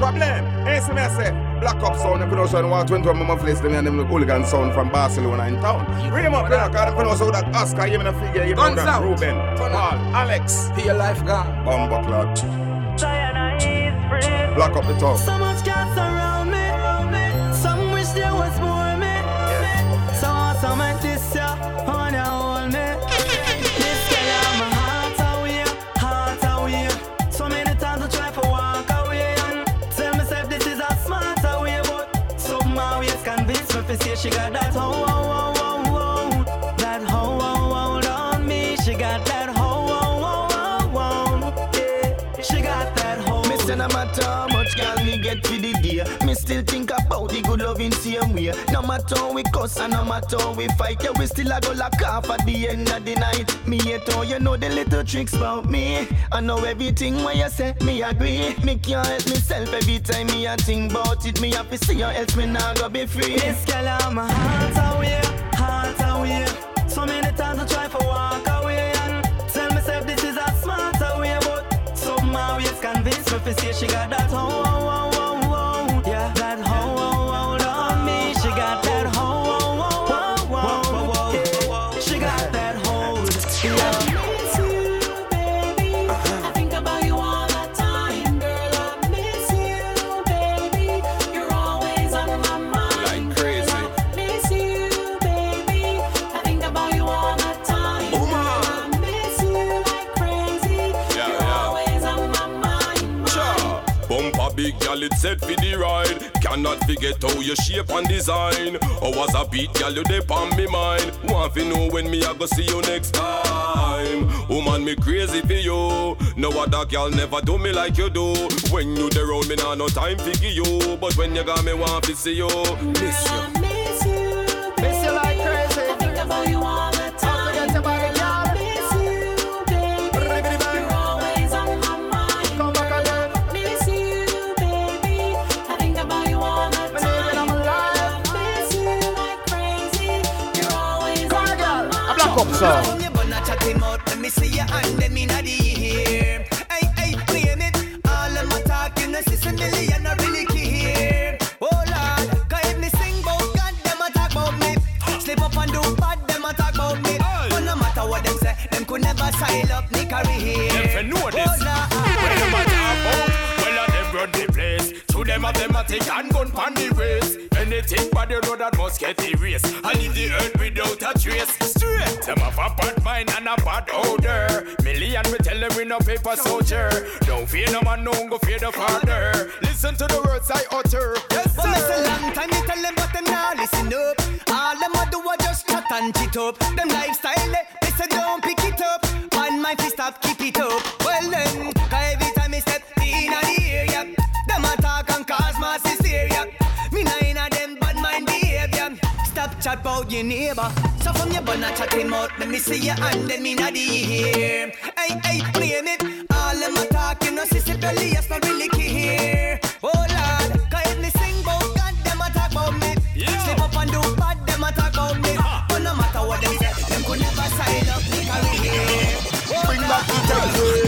problem. Hey, see me I say, Black Up sound, if you know so, want 21 mama place, them and them hooligan sound from Barcelona in town. Read them up, you know, cause you know so that Oscar, you know, figure, you know, that Ruben, Paul, Alex. Be your life gone. Bumbo clutch. Black up the top. She got that ho ho ho ho ho, that ho ho hold on me. She got that ho ho ho ho ho, yeah. She got that ho. Me say no matter how much me get for the Me still think about the good loving same way. No matter how we cuss and no matter how we fight Yeah, we still a go lock off at the end of the night. Me hate how you know the little tricks about me. I know everything when you say, me agree. Me can't help myself every time me a think about it. Me have to see you else me not go be free. This girl my heart away, heart away. So many times I try to walk away me to say she got that ho ho ho ho ho, yeah, that ho ho hold on me. She got that ho ho ho ho ho ho. She got that hold, yeah. Big gal, it set for the ride. Cannot forget how you shape and design. Oh, was a beat gal, you dey on me mind. Want to know when me I go see you next time. Woman, me crazy for you. No other gal never do me like you do. When you dey round me, nah no time for you. But when you got me, want to see you. Miss you, sound. From your bun a chat let me see your hand, them inna the ear. Hey, hey, claim it. All them a talk, you six million a really care. Oh Lord, 'cause if me sing 'bout God, them a talk 'bout me. Slip up and do bad, them a talk 'bout me. But no matter what them say, them could never style up me career. Them fi know this. Oh Lord, When them a talk about, well them run the place. To them a them a take and gun pon the waist. Anything but you know that must get erased. I leave the earth without a trace. Straight. Them have a bad mind and a bad odor. Million we tell them we no paper soldier. Don't fear no man, no go fear the father. Listen to the words I utter. Yes sir. But say sir. long time me tell them but them nah listen up All them a do a just chat and chit up Them lifestyle chat about your neighbor. So from your bun a chat him out. Let me see your hand then me nah the ear Hey, hey, claim it. All them a talk you know sister belly yes not really care. Oh Lord, cause if me sing about God them a talk about me. Yeah. Slip up and do bad them a talk about me. But no matter what them say Them could never sign up me career Oh Bring back the time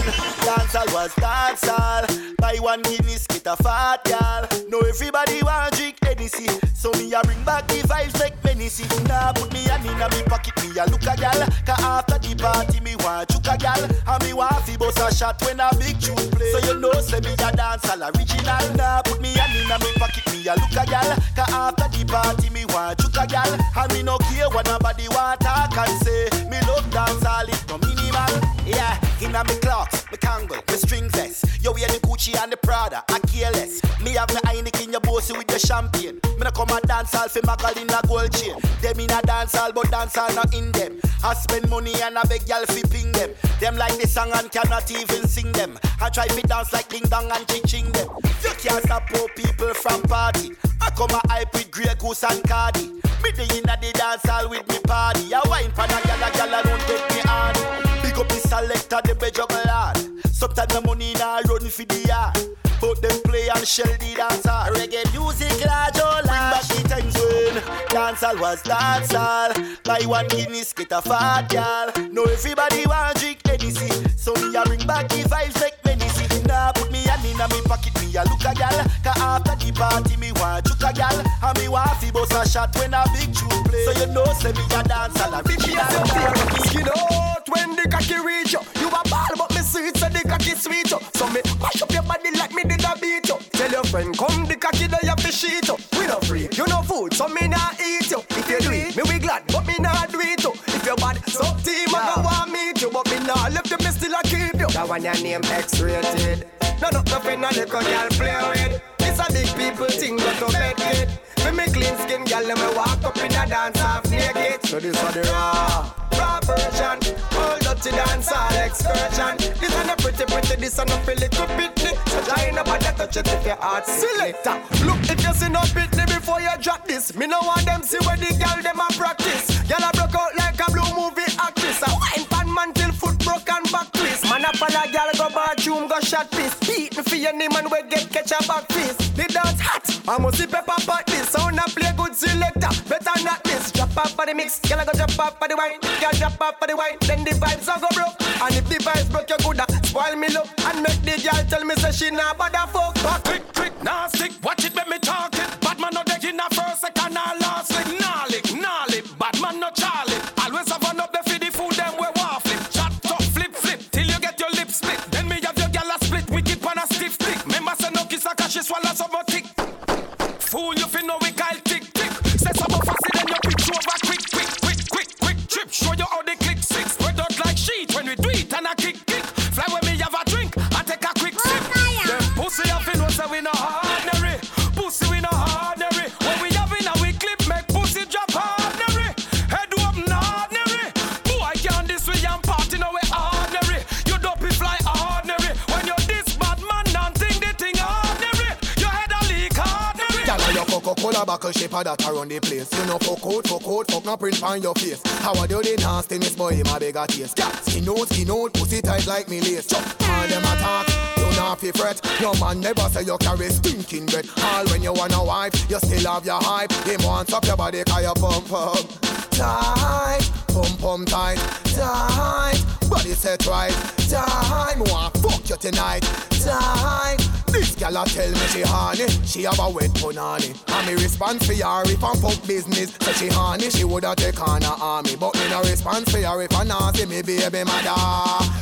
Dancehall was dancehall. Buy one Guinness, get a fat gal. Know everybody want drink Hennessy. So me a bring back the vibes like Menacey Now put me hand in a me pocket, me a look a gal. Cause after the party me want chook a gal. And me want fi bust a shot when a big tune play. So you know say me a dancehall original. Now put me hand in a me pocket, me a look a gal. Cause after the party me want chook a gal. And me no care what nobody want talk and say. Me love dancehall, it no minimal. Yeah, inna me clocks, me Kangol, me string vest You wear the Gucci and the Prada, I care less Me have me Heineken, your bossy with the champagne Me no come a dancehall fi magal in a gold chain. Them in a dancehall, but dancehall not in them. I spend money and I beg y'all fi ping them. Them like the song and cannot even sing them. I try fi dance like ding dong and ching them. You can't stop poor people from party. I come a hype with Grey Goose and Cardi. Me the inna the dance dancehall with me party. I wine pan a gal a gal a don't take me on Big up the selector, the be juggle hard. Sometimes the money nah run for the yard But them play and shell the dancer. Reggae music large oh large. Bring back the times when Dancehall was dancehall. Buy one Guinness, get a fat gal. Know everybody want drink Hennessy. So me a bring back the vibes like Menacey Nah put me hand in a me pocket Me a look a gal Cause after the party, me want juke a gal. And me want fi bust a shot when a big tune play. So you know, say me a dance all original. Skin out when the cocky reach you. You a ball, but me sweet, so the cocky sweet you. So me mash up your body like me did a beat you. Tell your friend, come the cocky there you fi sheet you. We no free, you no food, so me nah eat you. If you do it, me we glad, but me nah do it you. One your name X-rated. No, no, nothing a little girl play with. It's a big people thing, but to bed kid. Me me clean skin, girl, let me walk up in a dance half naked. So this are the raw, raw version. All dirty dance, all excursion. This are a pretty, pretty, this are a feel little pitney. So join up and touch it if your heart selector. Look, if you see no pitney before you drop this, me no want them see where the girl them a practice. Girl a broke out like a blue movie actress. A wine man till foot broke and back twist. Man up on a girl go bathroom go shot piece. Beat me for your name and we get catch a back fist. The dance hot, I must see pepper pot this. Sound a play good selector, better not this. Drop off for the mix, I go drop off for the wine. Girl drop off for the wine, then the vibes a go broke. And if the vibes broke, you coulda spoil me look and make the girl tell me say she nah bother fuck. Back quick, quick, nah stick, watch it when me swallow some more Buckle shaper that around the place. You know fuck out, fuck out, fuck no print on your face. How I do the nastiness boy, him a bigger taste. Yeah, skin out, skin out, pussy tight like me lace. Chop, all them attack. You not fi fret. No man never say you carry stinking bread. All when you want a wife, you still have your hype. Him wants up your body, 'cause you pump up tight, pump pump tight, tight. Body set right, tight. Me want fuck you tonight, tight. This gal a tell me she horny, she have a wet punani. And me response for her if I'm fuck business. So she horny, she woulda take on her army. But me no response for her if I see me baby mother.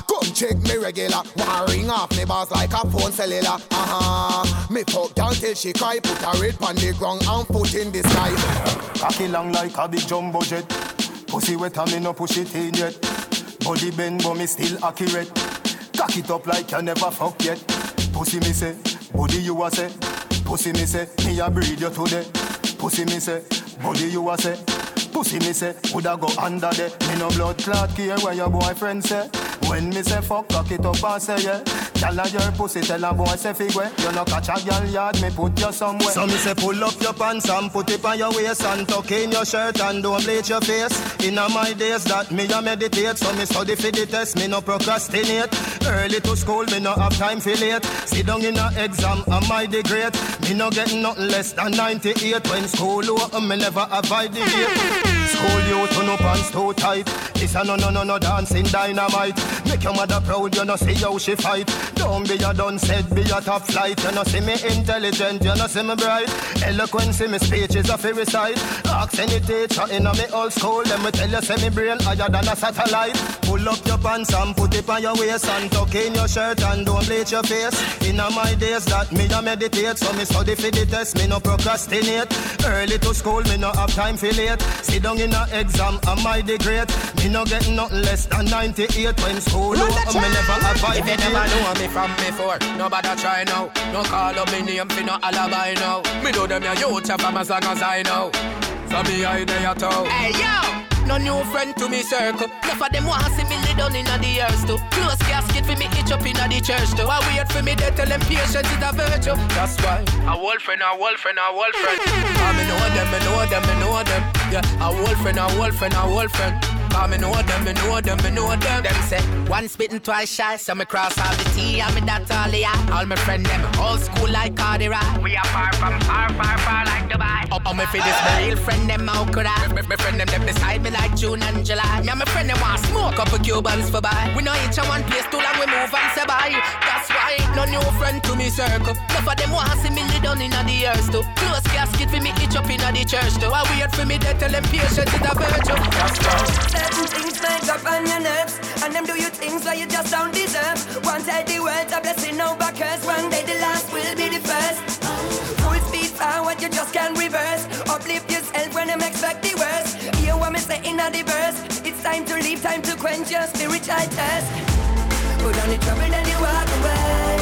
Come check me regular, want ring off me boss like a phone cellular. Uh-huh. Me fuck gal till she cry, put her red on the ground and foot in the sky. Cocky long like a big jumbo jet. Pussy wet and me no push it in yet. Body bend but me still accurate. Cock it up like you never fuck yet. Pussy me say, body you a say. Pussy me say, me a breed you today. Pussy me say, body you a say. Pussy me say, woulda go under there. Me no blood clot care where your boyfriend say. When me say fuck, cock it up and say yeah. Tell her your pussy, tell a boy say figure. You no catch a girl yard, me put you somewhere. So me say pull up your pants and put it on your waist and tuck in your shirt and don't bleach your face. In my days that me a meditate, so me study for the test, me no procrastinate. Early to school, me no have time for late. Sit down in a exam, am I the great? Me no get nothing less than 98. When school over, me never avoid the gate. School you to no pants too tight. This a no no no no dancing dynamite. Make your mother proud, you no see how she fight. Don't be a done said, be a top flight. You no see me intelligent, you no see me bright. Eloquence in me speech is a fairy side. Ask any teacher in a me old school, let me tell you, say me brain higher than a satellite. Pull up your pants and put it on your waist and tuck in your shirt and don't bleach your face. In my days that me a meditate, so me study for the test, me no procrastinate. Early to school, me no have time for late. Sit down in a exam, am I the great? Me no get nothing less than 98 when school over, me never have If you never know me from before, nobody try now. No call up me name for no alibi now. Me know them your youth from as long as I know. So me I there too. Hey yo! No new friend to me circle. Enough of them want see me lay down inna the earth too. Close casket for me itch up inna the church too. I wait for me they tell them patience is a virtue. That's why a wolf friend, a wolf friend, a wolf friend. I me know them, me know them, me know them. Yeah, a wolf friend, a wolf friend, a wolf friend. Cause me know them, me know them, me know them. Them say one spitting twice shy, so me cross all the T and me that all the I. All my friend them old school like Cardi Ride. We are far from far, far, far like Dubai. Oh, oh me for this my real friend them how could I? Me, me friend them them beside me like June and July. Me and my friend them want smoke up a Cubans for buy. We know each in one place too long we move and say bye. That's why No new friend to me circle. Enough of them want see me lay down inna the earth too. Close casket for me itch up inna the church too. I wait for me death tell them patience is a virtue. That's right. Certain things make up on your nerves, and them do you things where you just don't deserve. One tell the world a blessing over curse. One day the last will be the first. Full speed forward, you just can't reverse. Uplift yourself when them expect the worst. Hear what me say in the verse. It's time to leave, time to quench your spiritual thirst. Put on the trouble, then you walk away.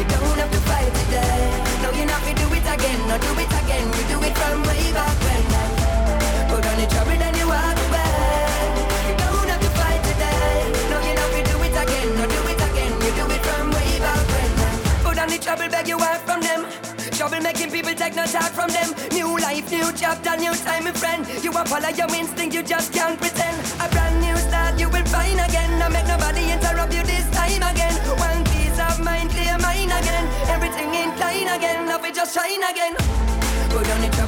You don't have to fight today. No, you're not gonna do it again. No, do it again. You do it from way back when. Put on the trouble, then trouble, beg you out from them. Trouble making people take no talk from them. New life, new chapter, new time, my friend. You a follow your instinct, you just can't pretend. A brand new start, you will find again. No make nobody interrupt you this time again. One piece of mind, clear mind again. Everything incline again, love it just shine again. Put on the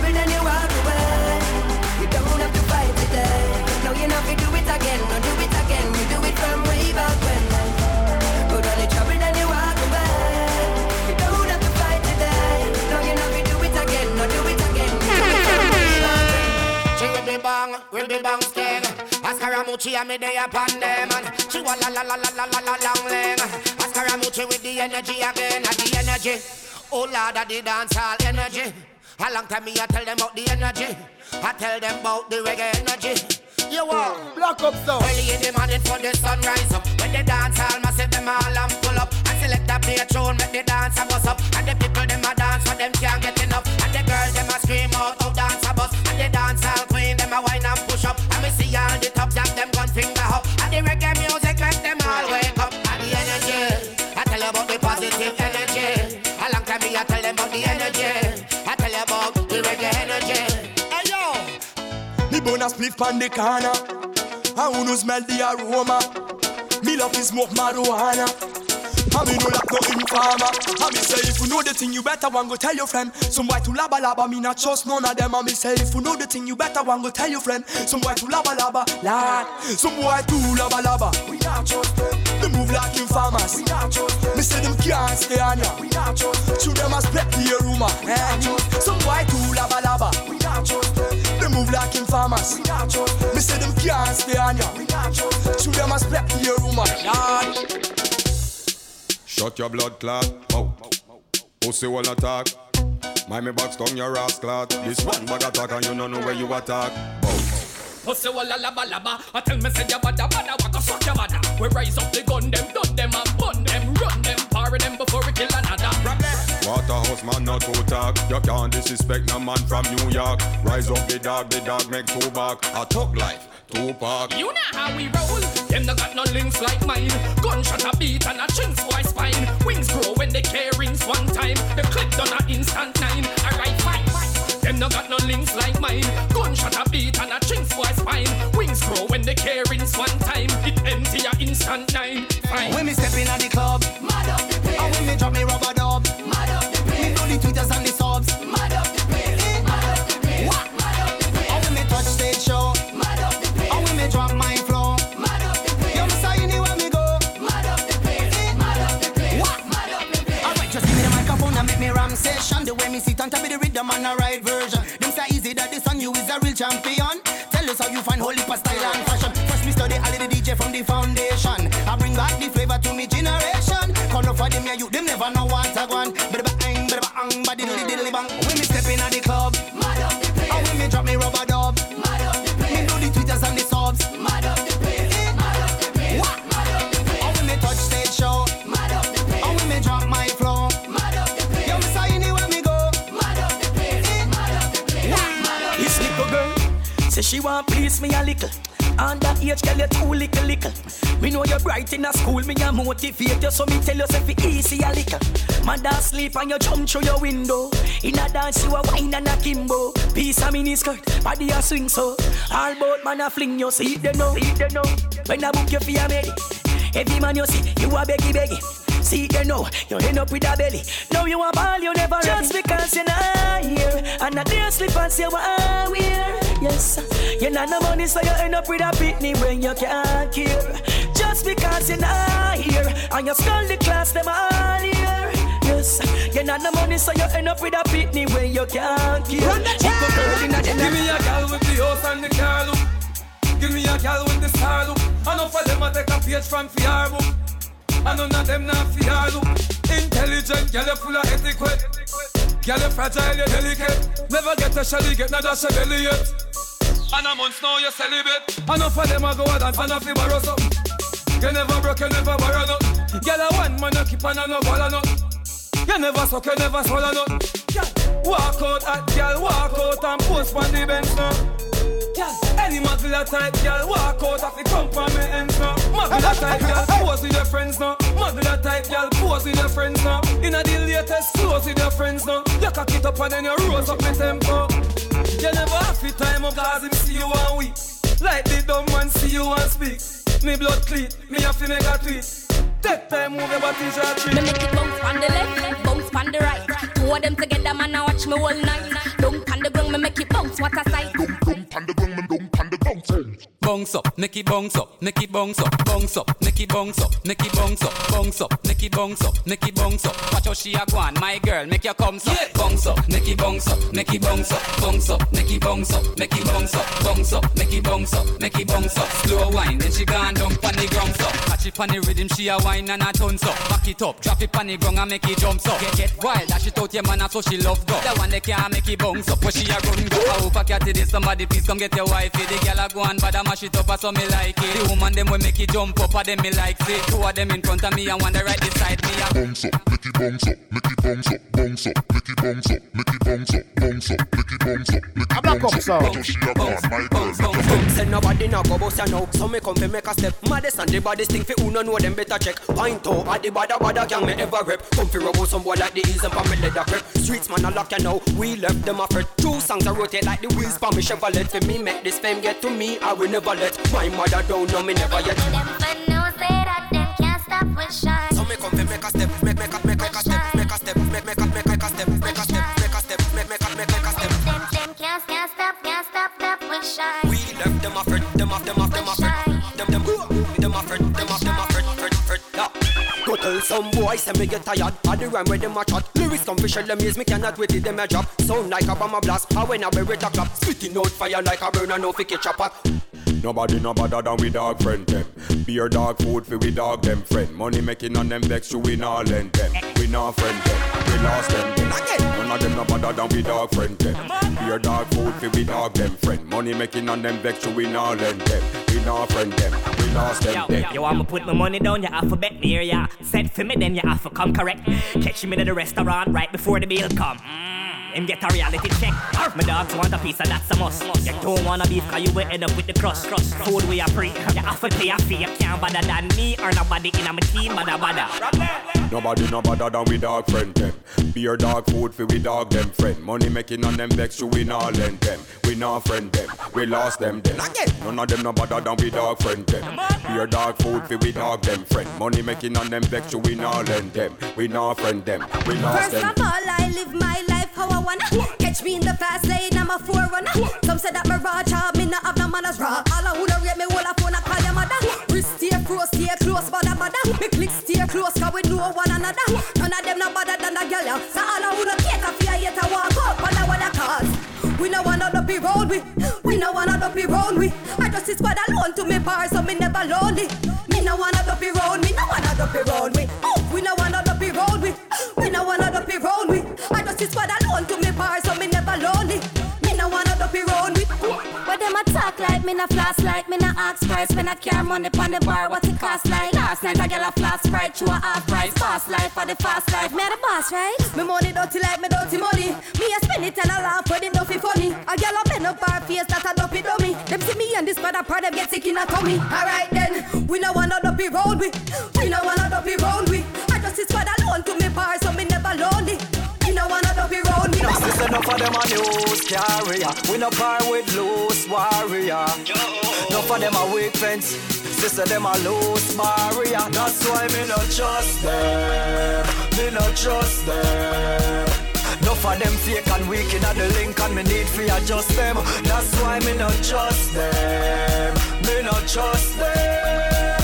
will be bang sting. And me day upon them and she wa la la la la la la la long leg. Askaramuchi with the energy again, and the energy. Oh Lord, of the dance hall energy. A long time me I tell them about the energy. I tell them about the reggae energy. You want Black up so. Early in the morning for the sunrise up. When the dance hall massive them all and pull up. And select a play a tune, make the dance a bust up. And the people them a dance for them can't get enough. And the girls them a scream out, oh dance a bust. And the dance hall see all the top jack them gun finger up. And the reggae music make them all wake up. And the energy, I tell you about the positive energy. A long time me I tell them about the energy. I tell you about the reggae energy. Hey yo. Me burn a spliff on the corner And who no smell the aroma Me love to smoke marijuana And me no like no informer. And me say if you know the thing you better one go tell your friend. Some boy to laba laba me not trust none of them. And me say if you know the thing you better one go tell your friend. Some boy to laba laba lad. Some boy to laba laba We not trust them. They move like informers. We not trust them. Me say them can't stay on ya. We not trust them. Through them a split the rumor. Eh? Some boy to laba laba We not trust them. They move like informers. We not trust them. Me say them can't stay on ya. We not trust them. Through them a split the rumor. Lad Shut your blood clot mouth. Pussy will attack. Mind me box down your ass clot. This one bag attack and you don't know where you attack. Pussy walla laba laba I tell me say ya bada bada the fuck ya bada We rise up the gun them Done them and bun them Run them Parry them before we kill another Waterhouse man not to talk. You can't disrespect no man from New York. Rise up the dog, the dog make two back. A talk life, two park. You know how we roll. Them no got no links like mine. Gunshot a beat and a chinks boy spine. Wings grow when they carry rings one time. The clip done a instant nine. Alright fine. Them no got no links like mine. Gunshot a beat and a chinks boy spine. Wings grow when they carry rings one time. It empty a instant nine. Fine. When me step in at the club, mad up the place. And when me drop me rubber dub, mad up the place. Me do the tweeters and the subs, mad up the me sit on top of the rhythm and the right version. Them say easy that this on you is a real champion. Tell us how you find holy she want please me a little. Underage girl, you too little little. Me know you're bright in a school, me a motivate you, so me tell you say fi easy a little. Mother sleep and you jump through your window. In a dance you a wine and a kimbo. Piece of mini skirt, body a swing so. All boat man a fling you, see it they know, see it they know. When I book you for med, every man you see, you a beggy beggy. See you know, you end up with a belly. Now you a ball, you never Just because you're not here And a dear slippers you are wear Yes, you not no money so you end up with a pitney when you can't care Just because you're not here And you skull the class them all here Yes, You not the money, so you end up with a pitney when you can't keep. Run the check. Give me a gal with the house and the car look. Give me a gal with the star look. Enough of them a take a page from Fiar book. And none of them not look. Intelligent, gal you full of etiquette. Gal you fragile, you delicate. Never get a shelly, get not a belly yet. And a month now you celibate. Enough of them a go out and fan off you borrow something. You never broke, you never borrow no. Gal a one man you keep on and no ball no. You never suck, you never swallow no. Walk out at gal, walk out and post on the bench now. Any mother type gal, walk out of the me ends now. Mother type gal, pose with your friends now. Mother type gal, pose with your friends now. Inna the latest clothes with your friends now. You cock it up and then you rose up my tempo. You never have the time up cause him see you one week. Like the dumb man see you and speak. Me blood clean, me have to make a tweet. Take time, move your body. Me make it bounce on the left, bounce on the right. Two of them together, man, I watch me all night. Don't on the ground, me make it bounce. What a sight. Bounce up, make it bounce up, make it bounce up, bounce up, it bounce up, make it bounce up, bounce up, make it bounce up, it bounce up. Watch how she a go on, my girl, make your come up, bounce up, it bounce up, it bounce up, bounce up, it bounce up, it bounce up, bounce up, it bounce up, it bounce up. Slow wine, then she gone down pon the ground up. Catch it pon the rhythm, she a wine and a tons up. Back it up, drop it pon the ground and make it jump up. Get get wild, dash it out your man, so she love go. The one that can't make it bounce up, where she a run go. I hope I catch it, somebody please come get your wifey. The girl a go on, but I mash it up, so me like it. The woman them will make it jump up, and them me like it. Two of them in front of me and one the right beside me. Bounce up, make it bounce up, make it bounce up, bounce up, make it bounce up, make it bounce up, bounce up, make it bounce up, make it uh. bounce up. Watch how she a gone, my girl. Say nobody no go bust ya now So me come fi make a step Maddest and the baddest thing fi who no know them better check Point out at the bada bada gang me ever rep Come fi rub out some boy like the ease and pa me leather crep Streets man a lock ya now We left them a fret Two songs a rotate like the wheels pa me Chevrolet For me make this fame get to me I will never let My mother don't know me never yet. So me come fi make a step Make make a make make a step Make a step Make make a make make a step Make a step Make a step Make make a make make a step. We left them a fret Them off them off them off some boys say me get tired. Of the rhyme where them a chat. Lyrics shell them ears Me cannot wait till them a drop. Sound like a bomb a blast. How when I bury it a clap Spitting out fire like a burner No fi catch a pot Nobody no better than we dog friend them. Beer dog food for we dog them friend. Money making on them vex you we not lend them. We not friend them. We lost them then. None of them no better than we dog friend them. Beer dog food for we dog them friend. Money making on them vex you we not lend them. We not friend them. We lost them Yo, you want me put my money down, you have to bet me here, yeah. Set for me, then you to come correct. Catch me at the restaurant right before the bill come. Mm, him get a reality check. My dogs want a piece of that's a must. You don't wanna beef, cause you will end up with the crust. crust. Food we are free. You have to pay a fee. You can't bother than me or nobody in my team, bother bother. Nobody no better than we dog friend them. Beer dog food for we dog them friend. Money making on them vex you we not lend them. We not friend them. We lost them then. None of them no better than we dog friend them. Beer dog food for we dog them friend. Money making on them vex you we not lend them. We not friend them. We lost First them. of all, I live my life how I wanna. Catch me in the fast lane, I'm a forerunner. Some say that my raw job, me not have no manners raw. All I wanna rate me, all I phone, I call your mother. Wrist stay close, stay close, bother, bother. Me click stay close, cause we know one another. None of them no better than the girl. So all I wanna cater for yet I walk up, and I wanna cause. We no wanna be round with. We no wanna be round with. I just is squad alone to me bar, so me never lonely. Me no wanna be round me, no wanna be round with. Oh, we no wanna be. We no wanna not be round with. I just is squad alone to me bar, so me never lonely. Me no wanna not be round with. But them a talk like me, na floss like me, na ask price. When I care money pon the bar, what it cost like? Last night I get a floss sprite, to a half price. Fast life for the fast life, me the boss, right? Me money dirty like me dirty money. Me a spend it and a laugh when it don't feel funny. A girl a bend up her face that a dopey dummy. Them see me and this bad part them get sick in a tummy. Alright then, we no wanna dopey round with. We no wanna dopey round with. Alone to me bar, so me never lonely. Wanna dopey round. This enough of them a news carrier. We no par with loose warrior. Enough of them a weak fence. Sister them a loose barrier. That's why me no trust them. Me no trust them. Enough of them fake and weak in the link and me need fi adjust them. That's why me no trust them. Me no trust them.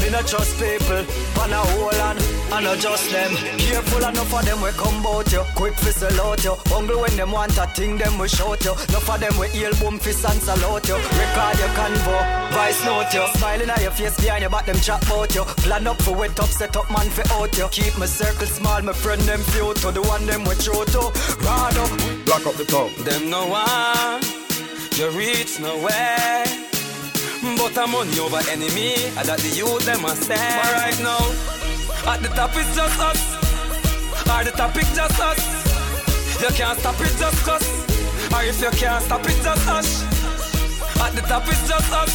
Me no trust people on a whole and and adjust them. Careful enough of them we come bout you. Quick fi out you. Hungry when them want a thing, them we shout you. Enough of them we heel boom fi and salute you. Record your convo, voice note you. Smiling at your face behind your back, them chat bout you. Plan up for wet up, set up man fi out you. Keep my circle small, my friend them few to the one them we throw to. Rod up, Black up the top. Them no one, you reach nowhere. But I'm on over enemy, I that the youth them a stand. But right now, at the top it's just us. At the topic just us. You can't stop it just us. Or if you can't stop it just us. At the top it's just us.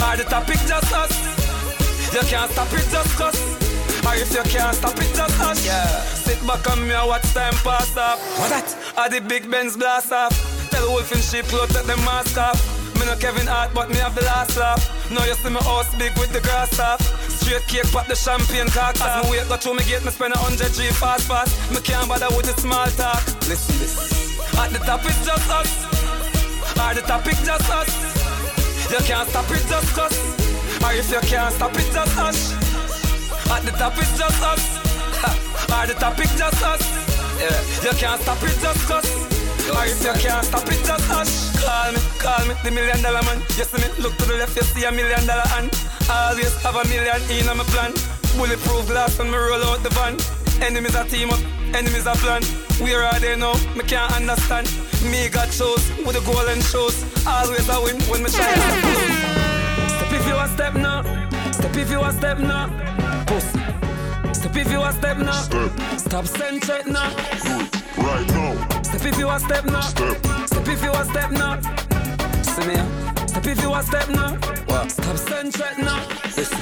At the topic just us. You can't stop it just us. Or if you can't stop it, just hush. Yeah. Sit back on me and watch time pass up. What that? Are the big Benz blast off? Tell Wolf and sheep clothes take the mask off. Me no Kevin Hart, but me have the last laugh. Now you see me house big with the grass off. Straight cake, pop the champagne cock As me wait, go through me gate, me spend a hundred G fast fast. Me can't bother with the small talk. Listen this. At the top it's just us. At the topic just us. You can't stop it just cause. Or if you can't stop it just hush. At the top it's just us. At the topic just us. Yeah. You can't stop it just cause. Or if you can't stop it just hush. Call me, call me, the million dollar man. You see me, look to the left, you see a million dollar hand. Always have a million in on my plan. Bulletproof glass when me roll out the van. Enemies are team up, enemies are plan. Where are they now? Me can't understand. Me got shows with the golden shows. Always I win when me shine. Step if you a step now. Step if you a step now. Pussy. Step if you a step now. Step. Stop send check now. Right now. Step if you a step now. Step. Step if you a step now. See me. Step if you a step now. What? Stop send check now. Listen.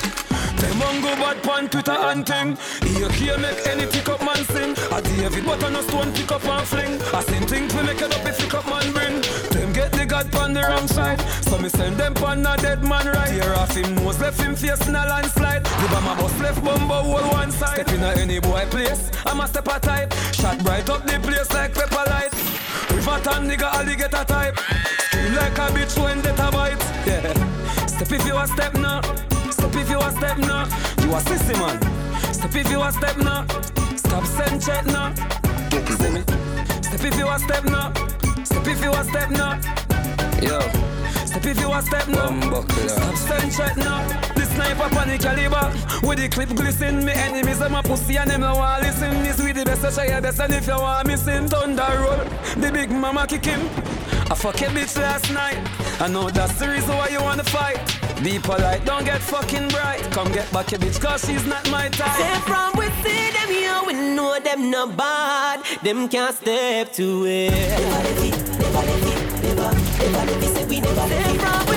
Them on go bad pan Twitter and thing. Here can't make any pick up man sing. I David but on a stone pick up and fling. I same thing we make it up if pick up man bring. Them get the god pan the wrong side. So me send them pan a dead man right here off him nose left him face in a landslide. The bomber bus left bumbo whole one side. Step in a any boy place. I'm a step a type. Shot bright up the place like pepper light. River tan nigga alligator type. Scream like a bitch when they a bite. Yeah. Step if you a step now. Step if you a step now. You a sissy man. Step if you a step now. Stop send check now. See me. Step if you a step now. Step if you a step now. Yo. Step if you a step now. Stop send check now. The sniper panic caliber. With the clip glisten. Me enemies them a pussy and them no want listen. This with the best I try best and if you want missing thunder roll. The big mama kick him. I fuck a bitch last night. I know that's the reason why you wanna fight. Be polite, don't get fucking bright. Come get back your bitch, cause she's not my type. Say from we see them here, we know them not bad. Them can't step to it. Never let it, never let it, never, never let it, Say from we see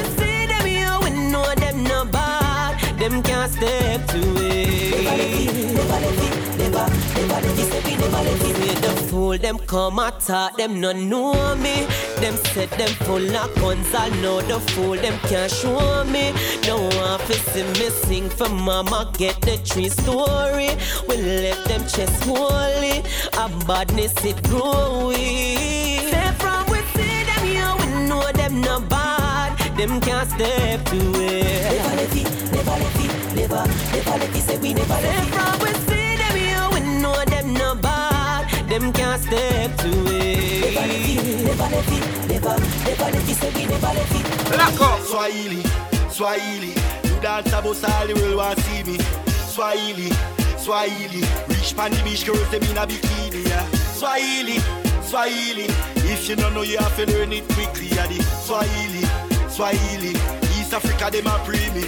Them can't step to it. never, never let this be. Never let it. Say the fool them come attack them no know me. Them said them full of guns, I know the fool them can't show me. No one fi see me sing for mama get the tree story. We left them chest holy, a badness it growing. Say from we see them here, we know them no bad. Them can't step to it. Never let it, never let it, never, never let it. Say we never let it. Say from we see them here, we know them no bad. Them can't step to it. Never let it, never let it, never, never let it. Say we never let it. Black up. Swahili, Swahili. You dance about all the world want see me. Swahili, Swahili. Rich pan the beach girls them in a bikini. Yeah. Swahili, Swahili. If you don't know, you have to learn it quickly. Yeah. The Swahili, Swahili. East Africa them a pre me.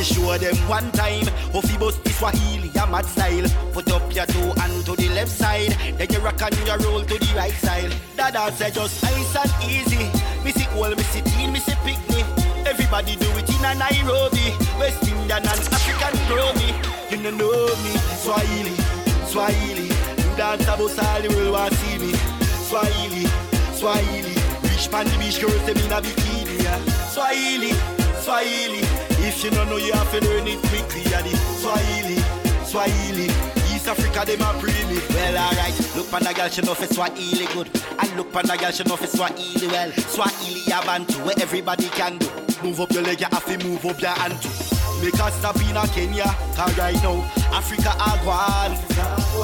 Me show them one time. Fi bust the Swahili, a mad style. Put up your two and to the left side. Then you rock and you roll to the right side. That say just nice and easy. Missy old, missy teen, missy picnic. Everybody do it in a Nairobi. West Indian and African me. You don't know me. Swahili, Swahili. You dance about all the world want see me. Swahili, Swahili. Rich pan the beach girls them in a bikini. Swahili, Swahili. If you don't know, you have to learn it quickly. Yeah. The Swahili, Swahili. East Africa, them a pre me. Well, alright. Look pan the girl, she know for Swahili good. And look pan the girl, she know for Swahili well. Swahili a bantu where everybody can do. Move up your leg, you have to move up your hand too. Make us stop in a Kenya, cause right now, Africa gone.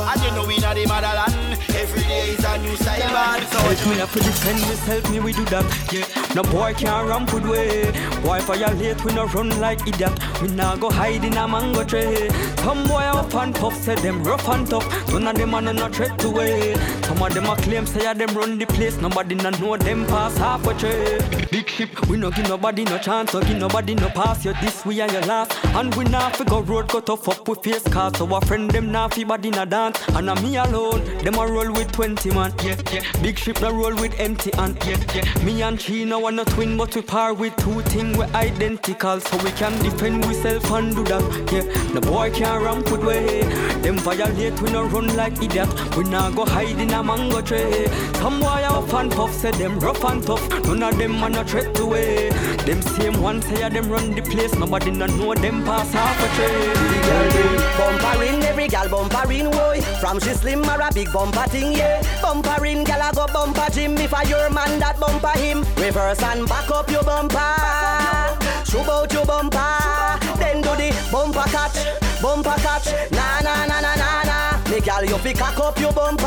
And you know we not the motherland. Every day is a new style. So Help me have to defend myself, me we do that. Yeah, no boy can ramp with way. Boy violate, we no run like idiot. We nah go hide in a mango tree. Some boy up and puff, say them rough and tough. None of them are no threat to way. Some of them a claim say them run the place. Nobody no know them pass half a tree. Big ship, we no give nobody no chance, so give nobody no pass. You this we and your last, and we nah fi go road cut off up with face So our friend them nah fi body na dance, and I'm me alone. Them a roll with 20 man, yeah, yeah. Big ship no roll with empty hand, yeah, yeah. Me and she no one no twin, but we par with two things we identical, so we can defend ourselves and do that, yeah. The boy can't ramp with way. Them violate, we no run like idiot. We nah go hide in a mango tree. Some boy up and puff, say them rough and tough. None of them are no threat to way. Them same one say a them run the place. Nobody no know them pass half a tree. Girl, them bumper in, every gal bumper in, boy. From she slim or a big bumper thing, yeah. Bumper in, gal a go bumper gym. If a your man that bumper him, reverse and back up your bumper. Shoot out your bumper, then do the bumper catch, bumper catch. Na na na na na na. Me gal you fi cock up your bumper,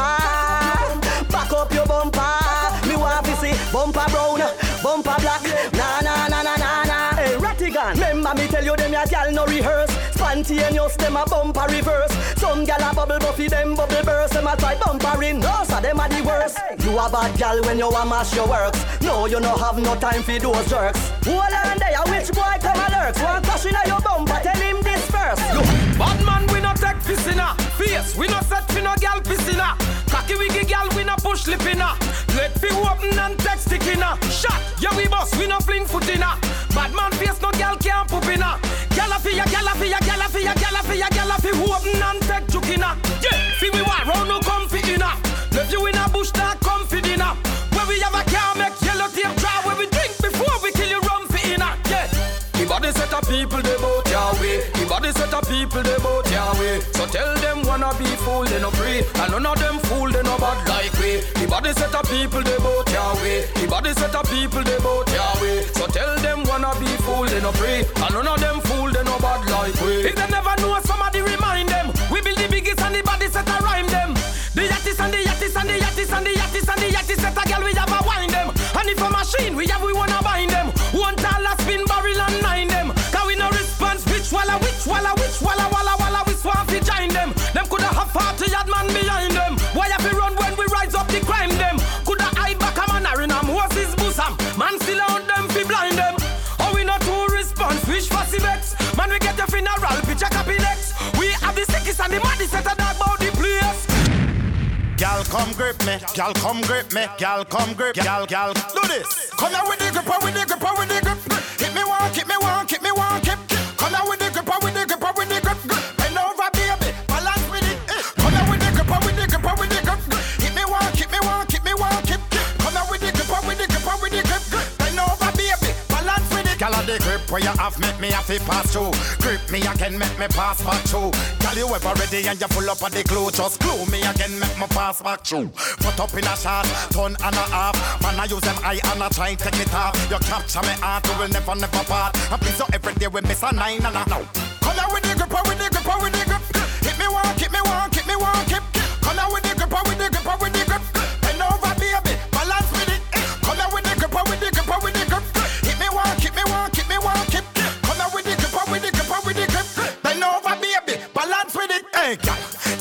back up your bumper. Me want fi see bumper brown, bumper black. Na na na na na na. Hey, Rattigan, remember me tell you them ya gal no rehearse. Spontaneous them a bumper reverse. Some gal a bubble buffy them bubble burst. Them a try bumper in, no so them a the worst. You a bad gal when you a mash your works. No, you no have no time for those jerks. Hold on there, which boy come a lurks? One crush inna your bumper, tell him this first. Yo, bad man, we no take piss inna face. We no set fi no gal piss inna. Cocky wiggy gal, we no push lip inna. Let fi open and take stick inna. Shot, yeah we boss, we no fling foot inna. Bad man face, no gal can't poop inna. Gal a fi ya, gal a fi ya, gal a fi ya, gal a fi ya, gal a fi open and take juke inna. Yeah, fi we want round no comfy inna. Left you in a bush, that comfy dinner. Where we have a car, make yellow tape dry. Where we drink before we kill you, rum fi inna. Yeah. The body set of people they body set of people they bout Yahweh. So tell them wanna be fool they no free, and none of them fool they no bad like we. The body set of people they bout Yahweh. The body set of people they bout come grip me. Gal, come grip me. Gal, come grip. Gal, gal, do this. Come here with the gripper, with the gripper, with the grip. Hit me one, hit me one, hit me one, where you have make me have to pass through. Grip me again, make me pass back through. Gal, you ever ready and you full up of the glue. Just glue me again, make me pass back through. Put up in a shot, turn and a half. Man, I use them eye and I try take it off. You capture me heart, you will never, never part. And please, so every day we miss a nine and a. Come here with the gripper, with the gripper, with the grip. Hit me one, hit me one, hit me one, hit.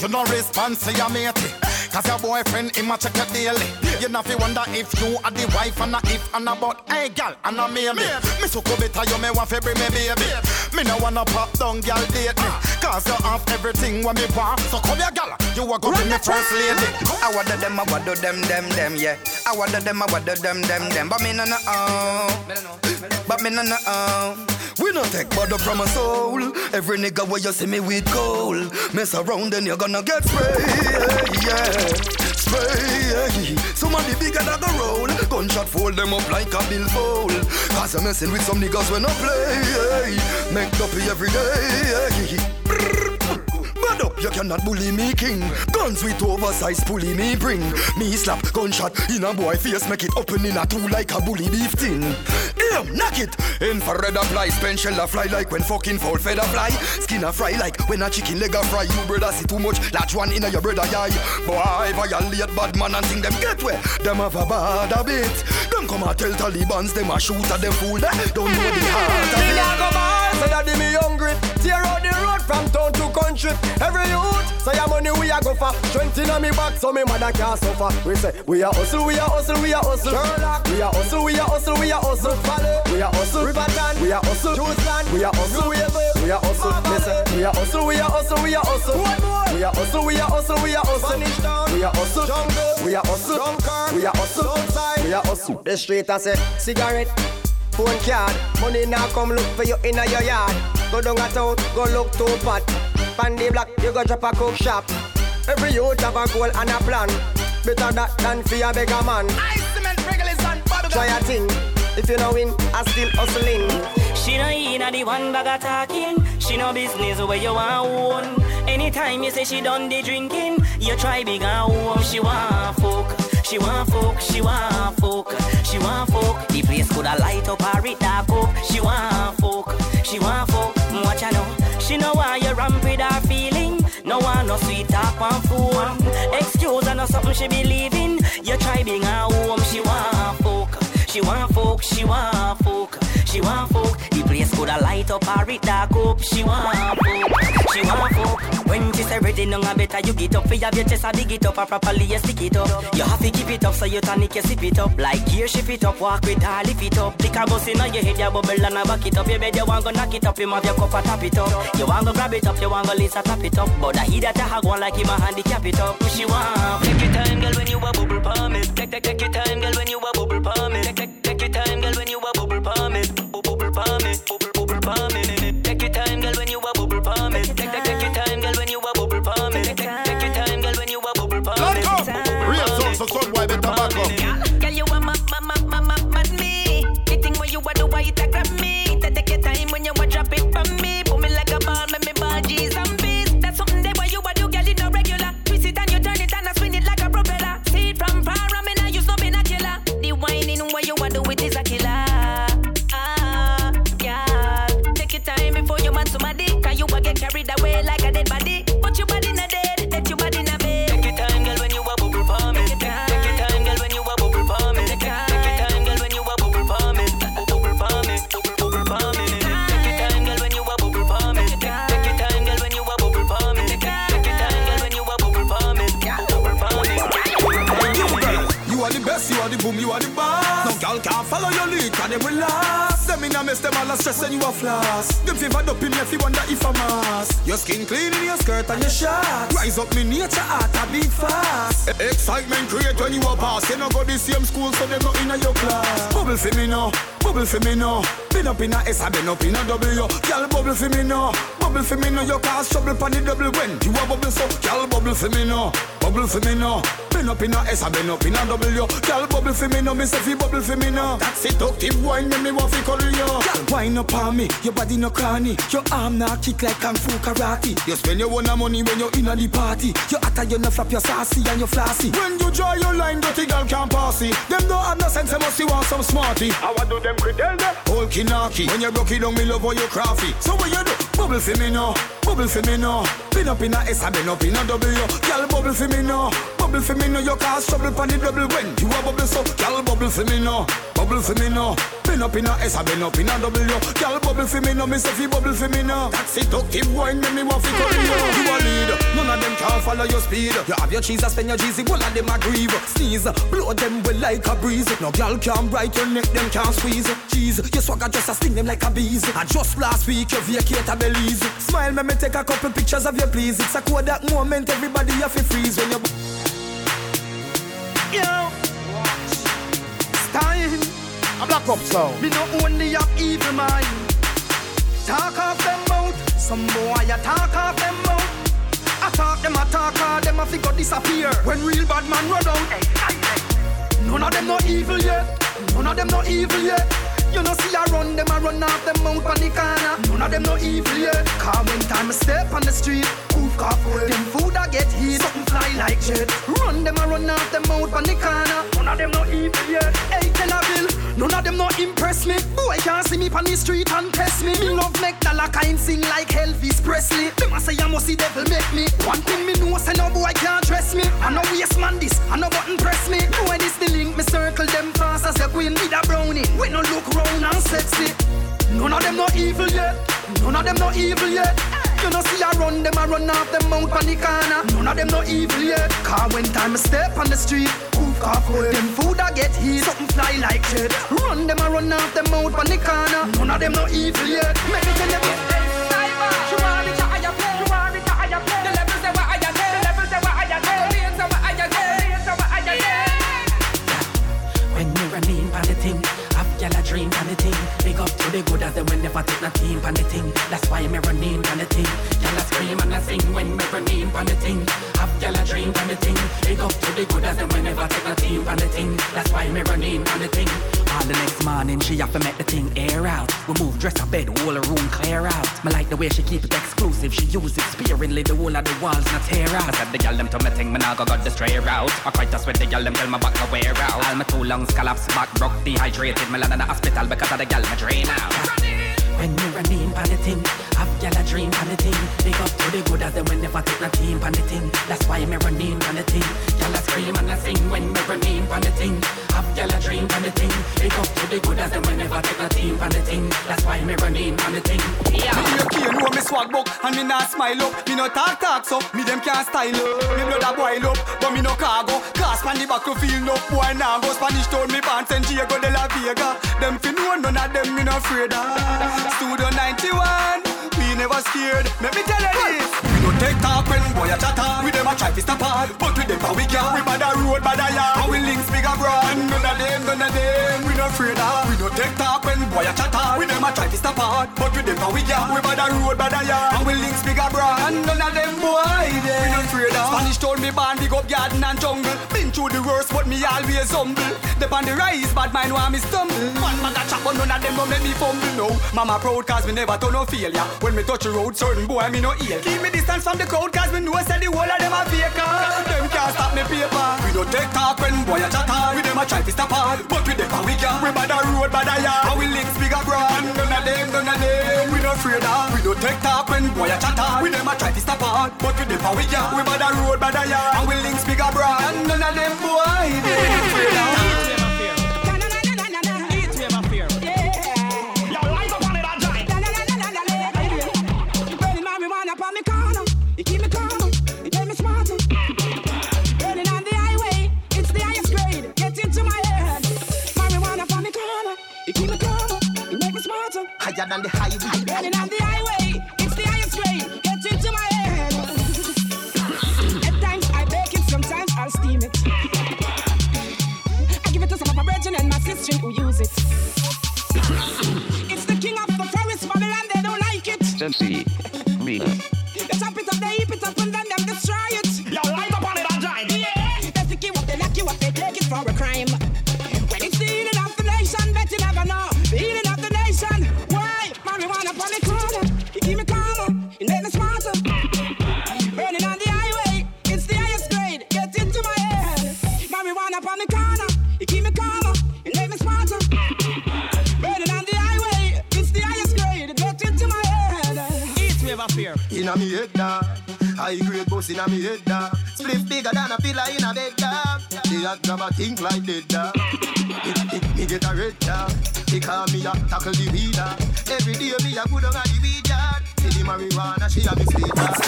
You no response to your matey. Cause your boyfriend, him a check you daily. You know fi wonder if you are the wife and a if and a but. Hey, girl, and a maybe. Me so cool better, you me want fi bring me baby. Me no wanna pop down, girl, date me. Ah. Cause you have everything what me want. So come here, girl, you a go be me first lady. I want them, I want them, them, them, yeah. I want them, I want them, them, them. But me no no oh. But me no no oh. We no take bother from a soul. Every nigga where you see me with gold. Mess around then you're gonna get sprayed, yeah. Spray, somebody bigger than the roll. Gunshot fold them up like a billfold. Cause I'm messing with some niggas when I play. Make dopey every day. Hold up, you cannot bully me king. Guns with oversized pulley me bring. Me slap gunshot in a boy face, make it open in a two like a bully beef tin. Aim, knock it. Infrared apply, shell a fly like when fucking foul feather fly. Skin a fry like when a chicken leg a fry. You brother see too much, large one in a your brother eye. Boy, violate bad man and think them get where. Them have a bad habit. Them come and tell Taliban's them a shoot at them fool. Don't know the heart of it. Say that me hungry. Tear out the road from town to country. Every youth say your money we a go for. Strength inna me back so me mother can't suffer. We say we a hustle, we a hustle, we a hustle. Sherlock, we a hustle, we a hustle, we a hustle. Valley, we a hustle. Riverton, we a hustle. Juiceland, we a hustle. Wavell, we a hustle. Listen, we a hustle, we a hustle, we a hustle. We a hustle, we a hustle, we a hustle. Spanish town, we a hustle. Jungle, we a hustle. Dunkirk, we a hustle. Outside, we a hustle. The street I say cigarette phone card. Money now come look for you in your yard. Go down a town, go look to pot. Pan the block, you go drop a cook shop. Every youth have a goal and a plan. Better that than for a beggar man. I cement regulars and bubblegum. Try a thing. If you know win, I still hustling. She no inna the one bag of talking. She no business where you want own. Anytime you say she done the drinking, you try big and home. She want fuck. She want fuck. She want fuck. She want fuck. Coulda light up or it dark up. Oh, she want fuck. She want fuck. Watch her know. She know why you ramp with her feeling. No one no sweet talk on phone. Excuse her no something she believe in. You try big and home. She want fuck. She want fuck. She want fuck. She want fuck. The place coulda light up or it dark up. She want fuck. She want fuck. When she say ready, no better you get up. For your chest a dig it up and properly you stick it up. You have to keep it up so you tonic you sip it up. Like here ship it up, walk with her, lift it up. Lick a bus in your head, you bubble and a back it up. You bed you want go knock it up, him have your cup and tap it up. You want go grab it up, you want go Lisa tap it up. But I hear that I go on like him a handicap it up. She want. Take your time, girl, when you a bubble palm. Take take take your time, girl, when you a bubble palm No girl can't follow your lead, and they last. Them in a mess, them all a stress and you a floss. Them fever up in me if you wonder if I'm mass. Your skin clean in your skirt and your shorts. Rise up, me nature heart a beat fast. E- Excitement create when you a pass. You no go the same school, so them not in your class. Bubble for me now, bubble for me now. Been up in a S, I been up in a W. Girl, bubble for me now, bubble for me now. Your cause trouble pon the double when you a bubble so. Girl, bubble for me now, bubble for me now. Been up in a S, I been up in a W. Girl, bubble for me now, me say fi bubble for me now. That's it, seductive wine, make me want fi cuddle you. Girl, wine up on me, your body no cranny. Your arm now kick like kung fu karate. You spend your own money when you're in a the party. You hotter, you no flap your sassy and your flossy. When you draw your line, dirty girl can't pass it. Them don't have no sense, they must want some smarty. How I do them credel them? Old kinaki. When you broke it down, me love how you crafty. So what you do? Bubble for me now, bubble for me now. Been up in a S, I been up in a W. Girl, bubble for me now, bubble for me now. You cause trouble pon the double when you a bubble so. Girl, bubble for me now, bubble for me now. Been up in a S, I been up in a W. Girl, bubble for me now, me say fi bubble for me now. That's it, keep wine, make me want fi call you. You a lead, none of them can follow your speed. You have your cheese, I spend your cheesy, all of them a grieve. Sneeze, blow them well like a breeze. No girl can bright your neck, them can't squeeze. Cheese, your swagger just a sting them like a bees. And just last week you vacate a Belize. Smile, me me take a couple pictures of you, please. It's a Kodak moment, everybody have to freeze when you. Yo. A black up sound. Me no only have evil mind. Talk off them mouth. Some boy a talk off them mouth. I talk them, I talk all them, I figure disappear. When real bad man run out. None of them not evil yet. None of them not evil yet. You know see I run them, I run off them mouth on the corner. None of them no evil yet. Car when time I step on the street, poof cough. Them food I get heat, something fly like jet. Run them, I run off them mouth on the corner. None of them no evil yet. Hey, tell a bill, none of them no impress me. Boy can't see me on the street and test me. Me love make dollar kind sing like Elvis Presley. Them a say I must see devil make me. One thing me know, say no boy can't dress me. I know waste man this, I know button press me. When this the link, me circle them fast as a queen with a brownie. We no look round and sexy. None of them no evil yet. None of them no evil yet. You know see I run them, I run off them mount on the corner. None of them no evil yet. Car when time I step on the street, poof cough. Them food I get heat, something fly like shit. Run them, I run off them mount on the corner. None of them no evil yet. Make me tell you. Big up to the good as when never take no team on the thing. That's why me running on the thing. Gyal a scream and a sing when me running on the thing. Have gyal a dream on the thing. Big up to the good as when never take no team on the thing. That's why me running on the thing. All the next morning she have to make the thing air out. We move dress her bed, whole room clear out. Me like the way she keep it exclusive. She use it sparingly, the whole of the walls not tear out. I said the gyal them to me thing, me nah go got the stray route. I quite a sweat the gyal them tell me back no wear out. All my two lungs collapse, back broke, dehydrated. Me land in the hospital because of the gyal me drain out. When me running on the thing, have gyal a dream on the thing. Big up to the good as them when never take no team on the thing. That's why me running on the thing. Gyal a scream and a sing when me running on the thing. Have gyal a dream on the thing. Big up to the good as them when never take no team on the thing. That's why me running on the thing. Yeah. Me here cane know me swag book and me nah smile up. Me no talk talk so me them can't style up. Me blood a boil up, but me no cargo. Cast pan the battlefield no boy now go Spanish town me born San Diego de la Vega. Them fi know none of them me no afraid of. Studio 91, we never scared. Let me tell you this. We no take talk when boy a chatter. We them a try to stop hard, but we them we can. We bad a road, bad a yard. We links big a broad. None of them, none of them, we no afraid of. We no take talk when boy a chatter. We them a try to stop hard, but we them we can. We bad a road, bad a yard. We links big a broad. None of them boy. We no afraid of. Spanish told me born big up garden and jungle. Been through the worst, but me always humble. Dep on the rise, bad mind want me stumble. One man a chop, but none of them don't let me fumble. No, mama proud cause me never turn no failure. When me touch the road, certain boy me no heal. Keep me distance from the crowd cause me know say the whole of them a fake. Them can't stop me paper. We don't take talk when boy a chatter. We them a try to stop hard, but we them a we can. We bad a road, bad a yard. How we links big a broad. None of them, none of them. We no afraid of. We don't take talk when boy a chatter. We them a try to stop hard, but we them a we can. We bad a road, bad a yard. How we links big a broad. None of them boy they afraid of. Higher than the highway. Burning on the highway, it's the highest grade. Get into my head. At times I bake it, sometimes I'll steam it. I give it to some of my brethren and my sister who use it. It's the king of the forest, Babylon, they don't like it. Sensi. Me. They chop Inna me head dog, high grade boss inna me head dog. Split bigger than a pillar in a bed dog. The hot grab a think like dead dog. Me- me- Me get a red dog. He call me a tackle the weed dog. Every day me a good on a the weed yard. See the marijuana she a me sweet dog.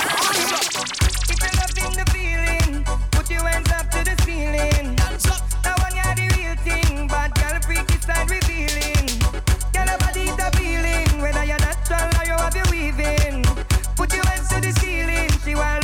If you're loving the feeling, put your hands up to the ceiling. Now one you're the real thing, but girl freaky style revealing. Girl your body's appealing, whether you're natural or you have your weaving. She want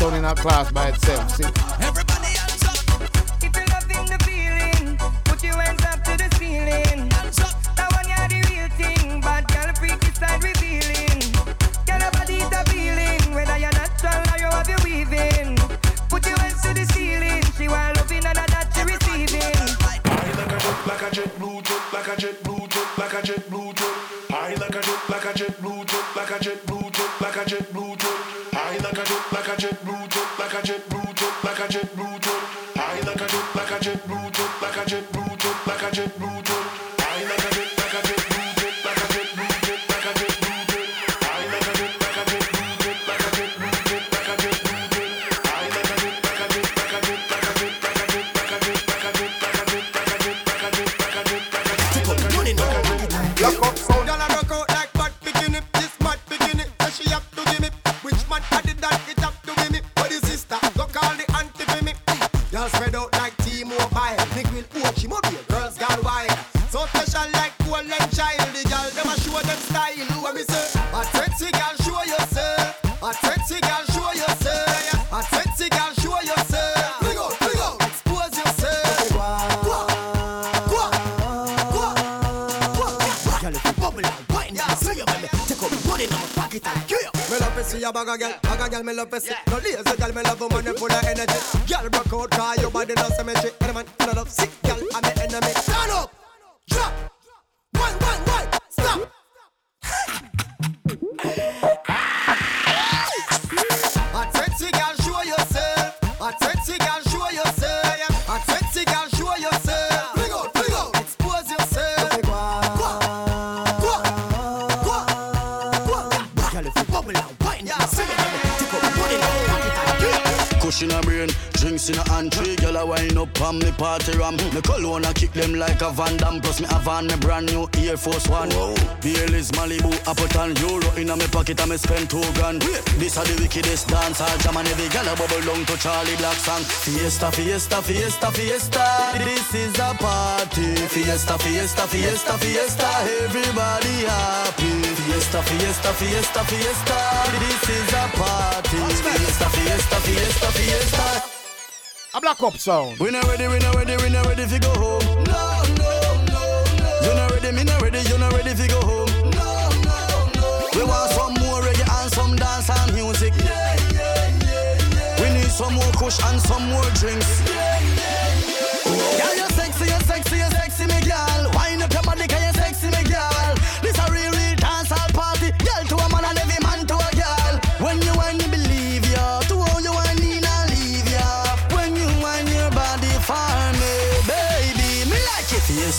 sound in a class by itself. See? Everybody hands up! If you're loving the feeling, put your hands up to the ceiling. That one you're the real thing, but girl freaky start revealing. Girl, your body is appealing, whether you're natural or you have your weaving. Put your hands to the ceiling, she while loving and that she receiving. I like a jet, like a jet blue jet, like a jet blue jet, like a jet blue jet. I like a jet, like a jet blue jet, like a jet blue. Up on me party ram. Me cologne a kick them like a Van Damme. Plus me have on me brand new Air Force One. Baileys, Malibu, Appleton Euro. In a me pocket and me spend two grand. This a the wickedest dance All jam. And every gyal a bubble down to Charlie Black song. Fiesta, fiesta, fiesta, fiesta. This is a party. Fiesta, fiesta, fiesta, fiesta. Everybody happy. Fiesta, fiesta, fiesta, fiesta. This is a party. Fiesta, fiesta, fiesta, fiesta A black up sound. We not ready, we not ready, we not ready fi go home. No, no, no, no. You not ready, me not ready, you not ready fi go home. No, no, no. We want some more reggae and some dance and music. Yeah, yeah, yeah, yeah. We need some more kush and some more drinks. Yeah, yeah, yeah.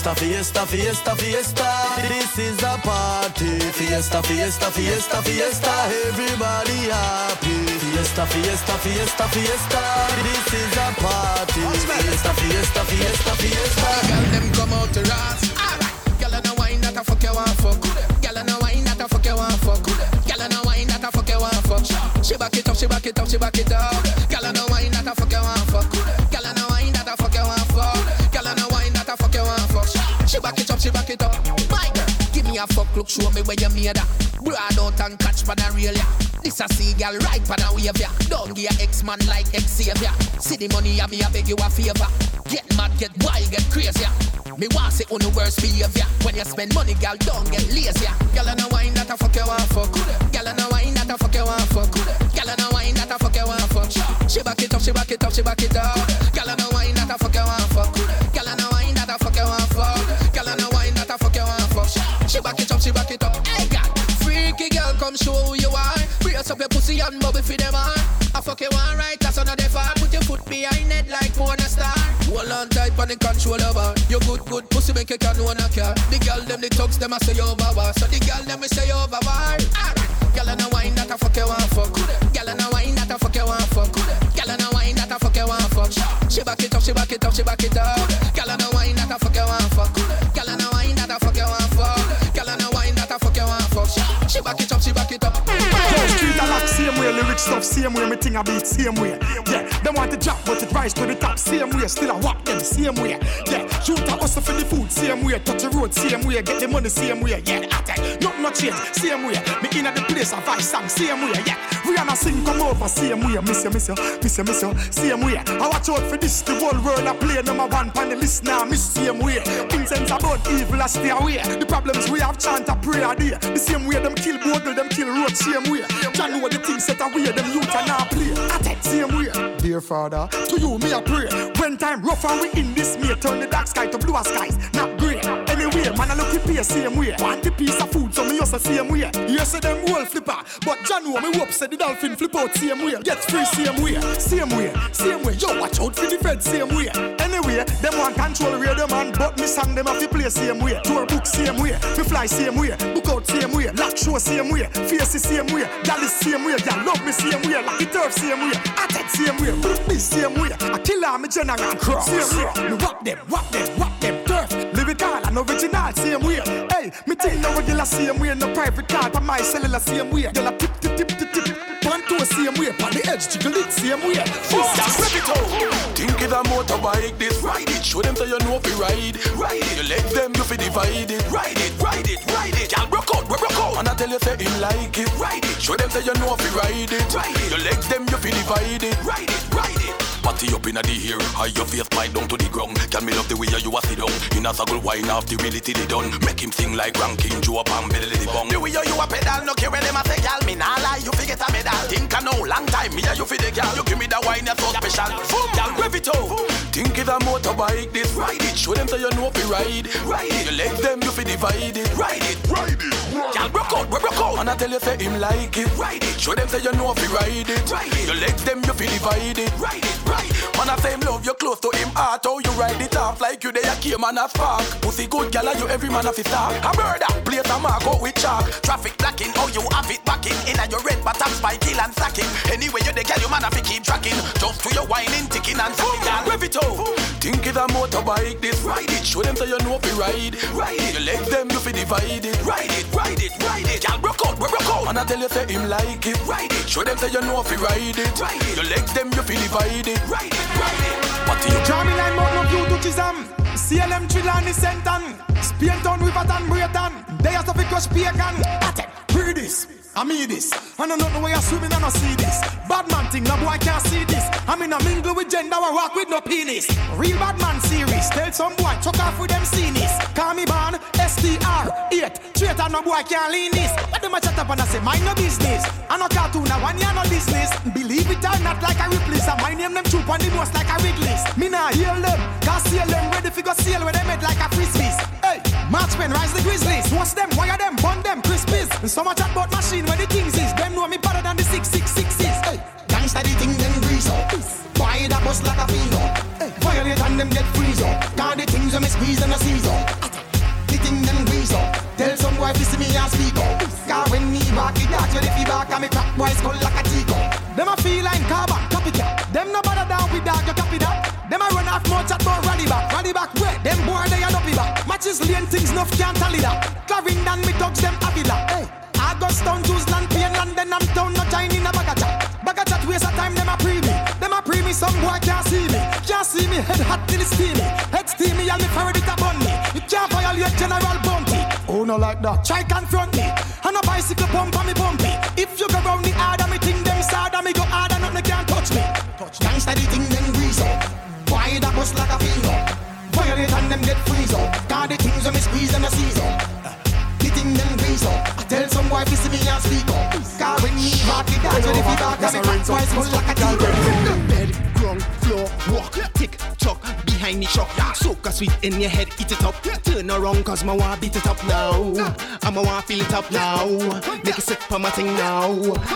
Fiesta, fiesta, fiesta, fiesta. This is a party. Fiesta, fiesta, fiesta, fiesta. Everybody happy. Fiesta, fiesta, fiesta, fiesta. This is a party. Fiesta, fiesta, fiesta, fiesta. Girl, them come out to. Alright. Girl, and a wine that a fuck you want fuck. Girl, and a wine that a fuck you want fuck. Girl, and a wine that a fuck you want fuck. She back it up, she back it up, she back it up. Girl, and a wine that a fuck you want fuck. Back it up, she back it up. My girl, give me a fuck look, show me where you made that. Broad out and catch pan a real ya. This a see girl right pan a wave ya. Don't give ex man like ex savior. See the money ya me I beg you a favor. Get mad, get wild, get crazy. Me want say on the worst behavior. When you spend money, girl, don't get lazy. Girl, and a wine that a fuck you want fuck. Girl, and a wine that a fuck you want fuck. Girl, and a wine that a fuck you want fuck. She back it up, she back it up, she back it up. Come show who you are. Brace up your pussy and bubble for them on. I fuck you one right, that's another far. Put your foot behind it like porn star. Hold on tight on the controller bar. You good, good pussy make you can own a car. The girl them the thugs them a say over bar. So the girl them we say over bar. Alright, girl and a wine that a fuck you want fuck. Girl and a wine that a fuck you want fuck. Girl and a wine that a fuck you want fuck. She back it up, she back it up, she back it up. Stuff same way, me think I beat same way. Yeah, them want to drop, but it rise to the top same way. Still I walk them same way. Yeah, shoot a hustle for the food same way. Touch the road same way. Get the money same way. Yeah, I tell nothing no change same way. Me in at the place I vice song same way. Yeah, Rihanna sing come over same way. Miss you, miss you, miss you, miss you, same way. I watch out for this. The whole world I play number one pan the list now. Miss same way. Incense about evil I stay away. The problems we have chant a prayer there. The same way them kill bogle, them kill road same way. John know the things set away. Them youth are now play. Same way. Dear Father, to you me I pray. When time rough and we in this may turn the dark sky to blue skies, not grey. Anyway, man I look pay same way. Want the piece of food, so me also same way. You say them whole flipper, but John me hope say the dolphin flip out same way. Get free same way, same way, same way. Yo, watch out for the fed same way. Anyway, them want control radio man, but me song them have to play same way. Tour book same way, me fly same way, book out same way, lock show same way, face the same way, gal is same way, gal love me same way, like the turf same way, I same way, me same way. I kill her, me general cross. Same way, me whop them, whop them, whop them, turf. Lyrical original same way. Hey, me think no regular same way, no private car, but my cellular same way. Gal a tip tip tip tip tip. One to a same way, on the edge, jiggle it same way. That's rip it out. Think it's a motorbike, this ride it. Show them so you know if you ride, ride it. You let them you fi divide it, ride it, ride it, ride it. Y'all broke out, we broke out. And I tell you say him like it, ride it. Show them say you know if you ride it, ride it. You let them you fi divide it, ride it, ride it. Party up inna the air, high your face slide down to the ground. Can me love the way you a sit down. In a circle wine off the really till it done. Make him sing like ranking Joe up and belly the bong. The way you a pedal, no care when them a say, gal, me nah lie, you fi get a medal. Think I know, long time, me a you fi the gal. You give me the wine, that's so special. Boom, gal, rev it out. Think it's a motorbike, this ride it. Show them so you know fi ride, ride it. You let them, you fi divide it, ride it, ride it. Gal, broke out, we broke out. And I tell you say him like it, ride it. Show them say you know fi ride it, ride it. You let them, you fi divide it, ride it, ride. Man, I say him love you close to him heart. How you ride it off like you there, you came and a spark. Pussy good gal, you every man of his star. A murder, place a mark out with chalk. Traffic blocking, how you have it backing. In a your red bottom spike, kill and sacking. Anyway, you the gal, you man have to keep tracking. Just to your whining, ticking and sacking. Gal, rev it out. Think it's a motorbike, this ride it. Show them so you know if you ride, ride it. You let them, you fi divide it, ride it, ride it, ride it. Gal, broke out, we broke out. And I tell you say him like it, ride it. Show them say you know if you ride it, ride it. You let them, you fi divide it, ride it, ride it. What you Jamie line mount no view to Chisholm CLM Trelawny Senton Spain Town Riverton Braeton. They are fi crush pagan Hear this. I mean this. I don't know the way I swimming and I see this. Bad man thing no boy can't see this. I'm in a mingle with gender I rock with no penis. Real bad man series Tell some boy chuck off with them scenes Call me born STR 8 Traitor no boy can't lean this. But them a chat up and I say mind no business. I no cartoon I one year no business. Believe it or not like a Ripley's. And my name them troop on the most like a Wrigley's Me nah heal them Cause seal them. Ready fi go sail Where they made like a frisbees. Hey March rise the grizzlies. What's them wire them bun them crispies. And so much about machine where the kings is. Them know me better than the 666s Hey Gangsta the thing them grease up. Why that bust like a fiend up? Violate and them get freeze up. Cause the things when me squeeze them a seize up. The thing them grease up. Boy fi see me and speak up. Cause when me back it out, you the feedback and me crack boy skull like a teacup. Them a feel like carbon, copycat. Them no bother down with dog, you copy that. Them a run off more chat about rally back, rally back where? Them boy they a dopey back. Matches lane things enough can't tally that. Clarendon me dogs them avila. Hey. Augustown, Zeusland, Pain, and then I'm down, no time in a bag of chat. Bag of chat waste of time, them a pre me. Them a pre me, some boy can't see me. Can't see me, head hot till it's steamy. Head steamy, and me ferret it bun me. You can't violate General Oh, no like that. Try confront me. And a bicycle pump and me bumpy. If you go round the harder, me think them sad, and me go harder, nothing can't touch me. Touch gangsta the thing them grease up. Why that bust like a finger? Violate and them get freeze up. Cause the things when me squeeze them a seize up. The thing them grease up. I tell some boy fi see me and speak up. Cause when me walk it down, you the feedback and me crack twice, skull like a teacup. Bed, ground, floor, walk, tick, chuck, behind the shock. Soak a sweet in your head, eat it up. Turn around cause my want beat it up now. I'ma want feel it up now. Make it sit for my thing now.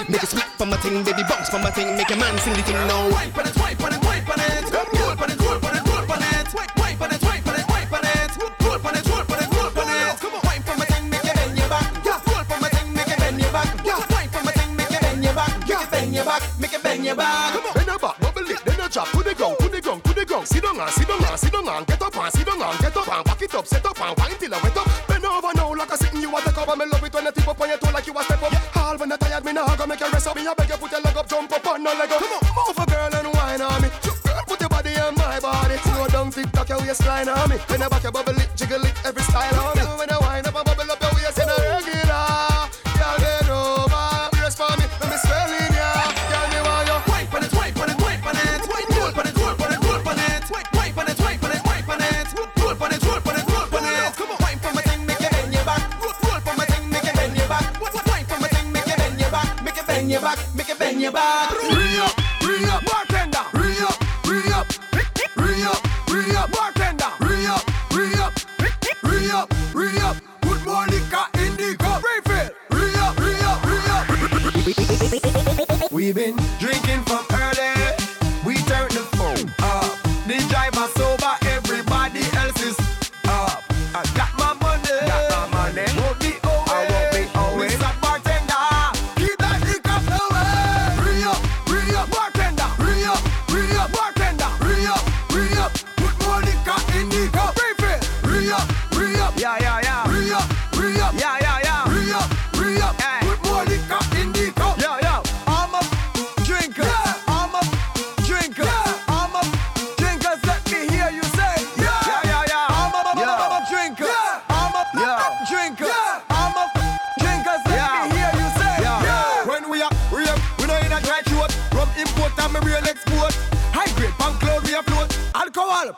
Make it split for my thing, baby bounce for my thing. Make a man sing the thing now. Wipe on it, wipe on it, wipe on it. Roll on it, roll on it, roll on it. Wipe on it, wipe on it, wipe on it. Roll on it, roll on it, roll on it. Come on, wipe for my thing, make it bend your back. Roll for my thing, make it bend your back. Wipe for my thing, make it bend your back. Make it bend your back, make it bend your back. up, set up and wine till I wet up. Bend over now like I sitting you at the cover. Me love it when I tip up on your toe like you a step up. Yeah. All when I tired, me nah go make you rest up. Me I beg you put your leg up, jump up on no leg up. Come on, move a girl and wine on me. Girl, put your body on my body. Slow down, tick tock your waistline on me. When I back your bubble it, jiggle it every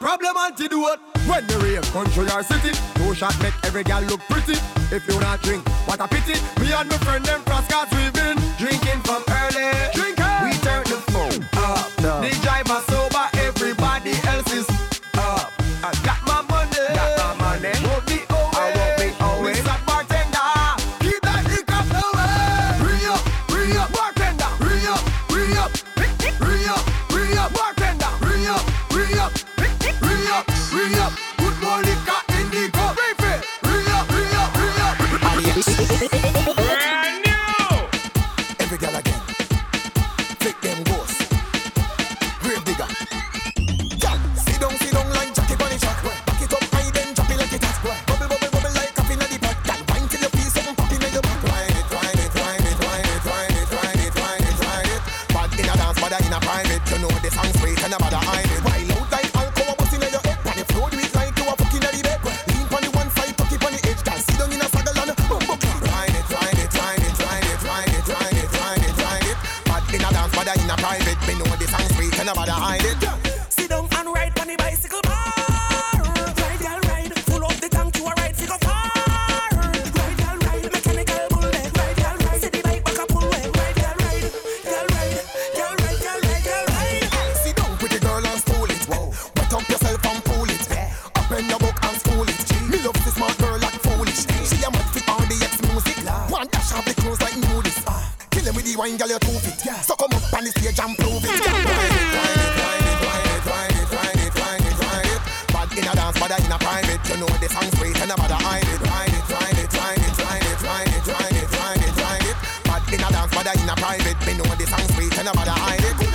problem antidote. When you rave country or city, two shot make every girl look pretty. If you not drink, what a pity. Me and my friend them cross cards we been drinking from early. Drinking, we turn the phone up. No. The driver sober. in a private. You know the song's sweet and about to hide it, hide it, hide it, hide it, hide it, hide it, hide it, hide it, hide it. But in a dance, but in a private. Me know the song's sweet and about to hide it.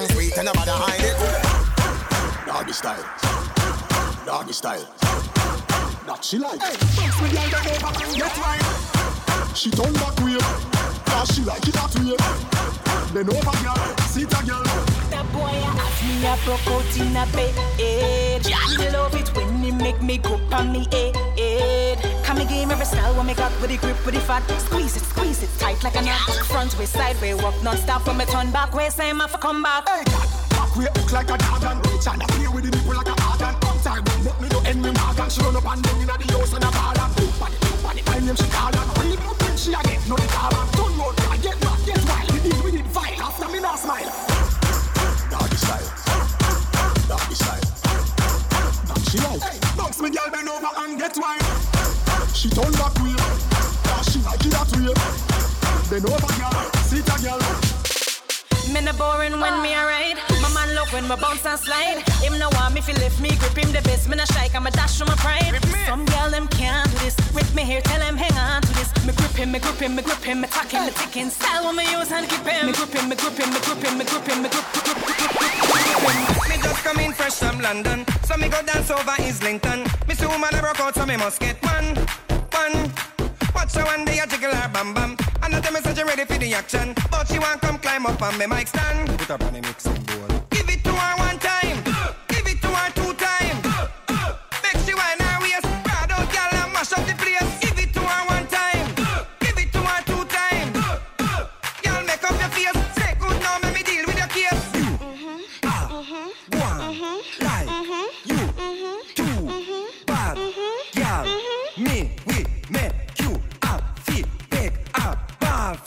and sweet and nobody hide it. Doggy style, doggy style. That she like. Hey, me get right. She turn back way, she like it that way. Then over girl, sit a girl. That boy ask me a broke out in a bed. Eh. He love it when he make me go me head. Come me game every style when me got with the grip with the fat. Squeeze it, squeeze it tight like a knot. Front way, side way, walk non-stop from me turn back way. Same off come back. Hey, God, back way hook like a dog and reach and play with the nipple like a hard and come time. make me do end me mag and she run up and down inna the house and a ball and boom, body, boom, body. My them she call and when it open she again. no the call and turn round, I get mad, get wild. We deal with it vile after me not smile. Doggy style, doggy style. She like, hey, box me girl bend over and get wild. She turn back way. Cause she like it that way. Bend over, girl. Sit a girl. Me no boring when me a ride. My man look when me bounce and slide. Him no want me fi lift me, grip him the best. Me no strike, I'm a dash from my pride. Some girl them can't do this. With me here, tell them hang on to this. Me grip him, me grip him, me grip him, me tack him, me ticking. Style when me use and keep him. Me grip him, me grip him, me grip him, me grip him, me grip, grip, grip, grip, grip him. Me just come in fresh from London, so me go dance over Islington. Me see woman a broke out, so me must get one, one. Watch her one day a jiggle her bam bam, and I tell me say she ready for the action, but she want come climb up on me mic stand. Put up on the mixing board. Give it to her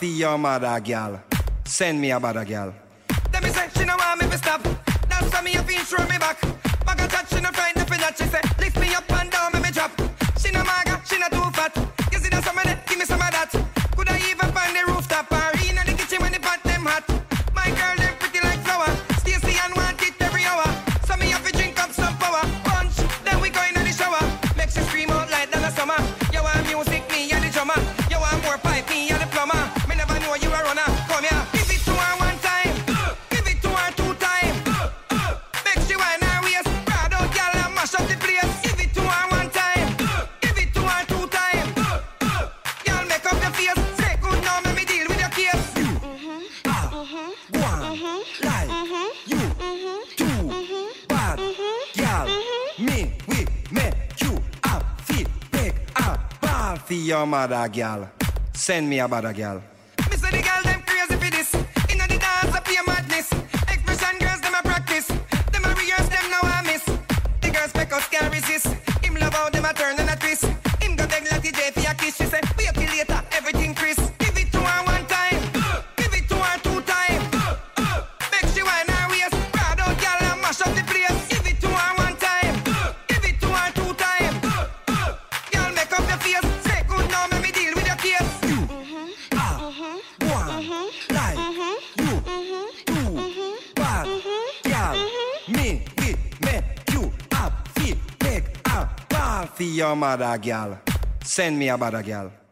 for your mother, girl. Send me a bother, girl. Let me say she no want me to stop. That's why me a feel throw me back. Back a touch, she no frightened for that. She say lift me up and one, mm-hmm. like mm-hmm. you, two, bad, girl. Me, we make you a fit, big a ball for your mother, girl. Send me a bother, girl. A fit, big a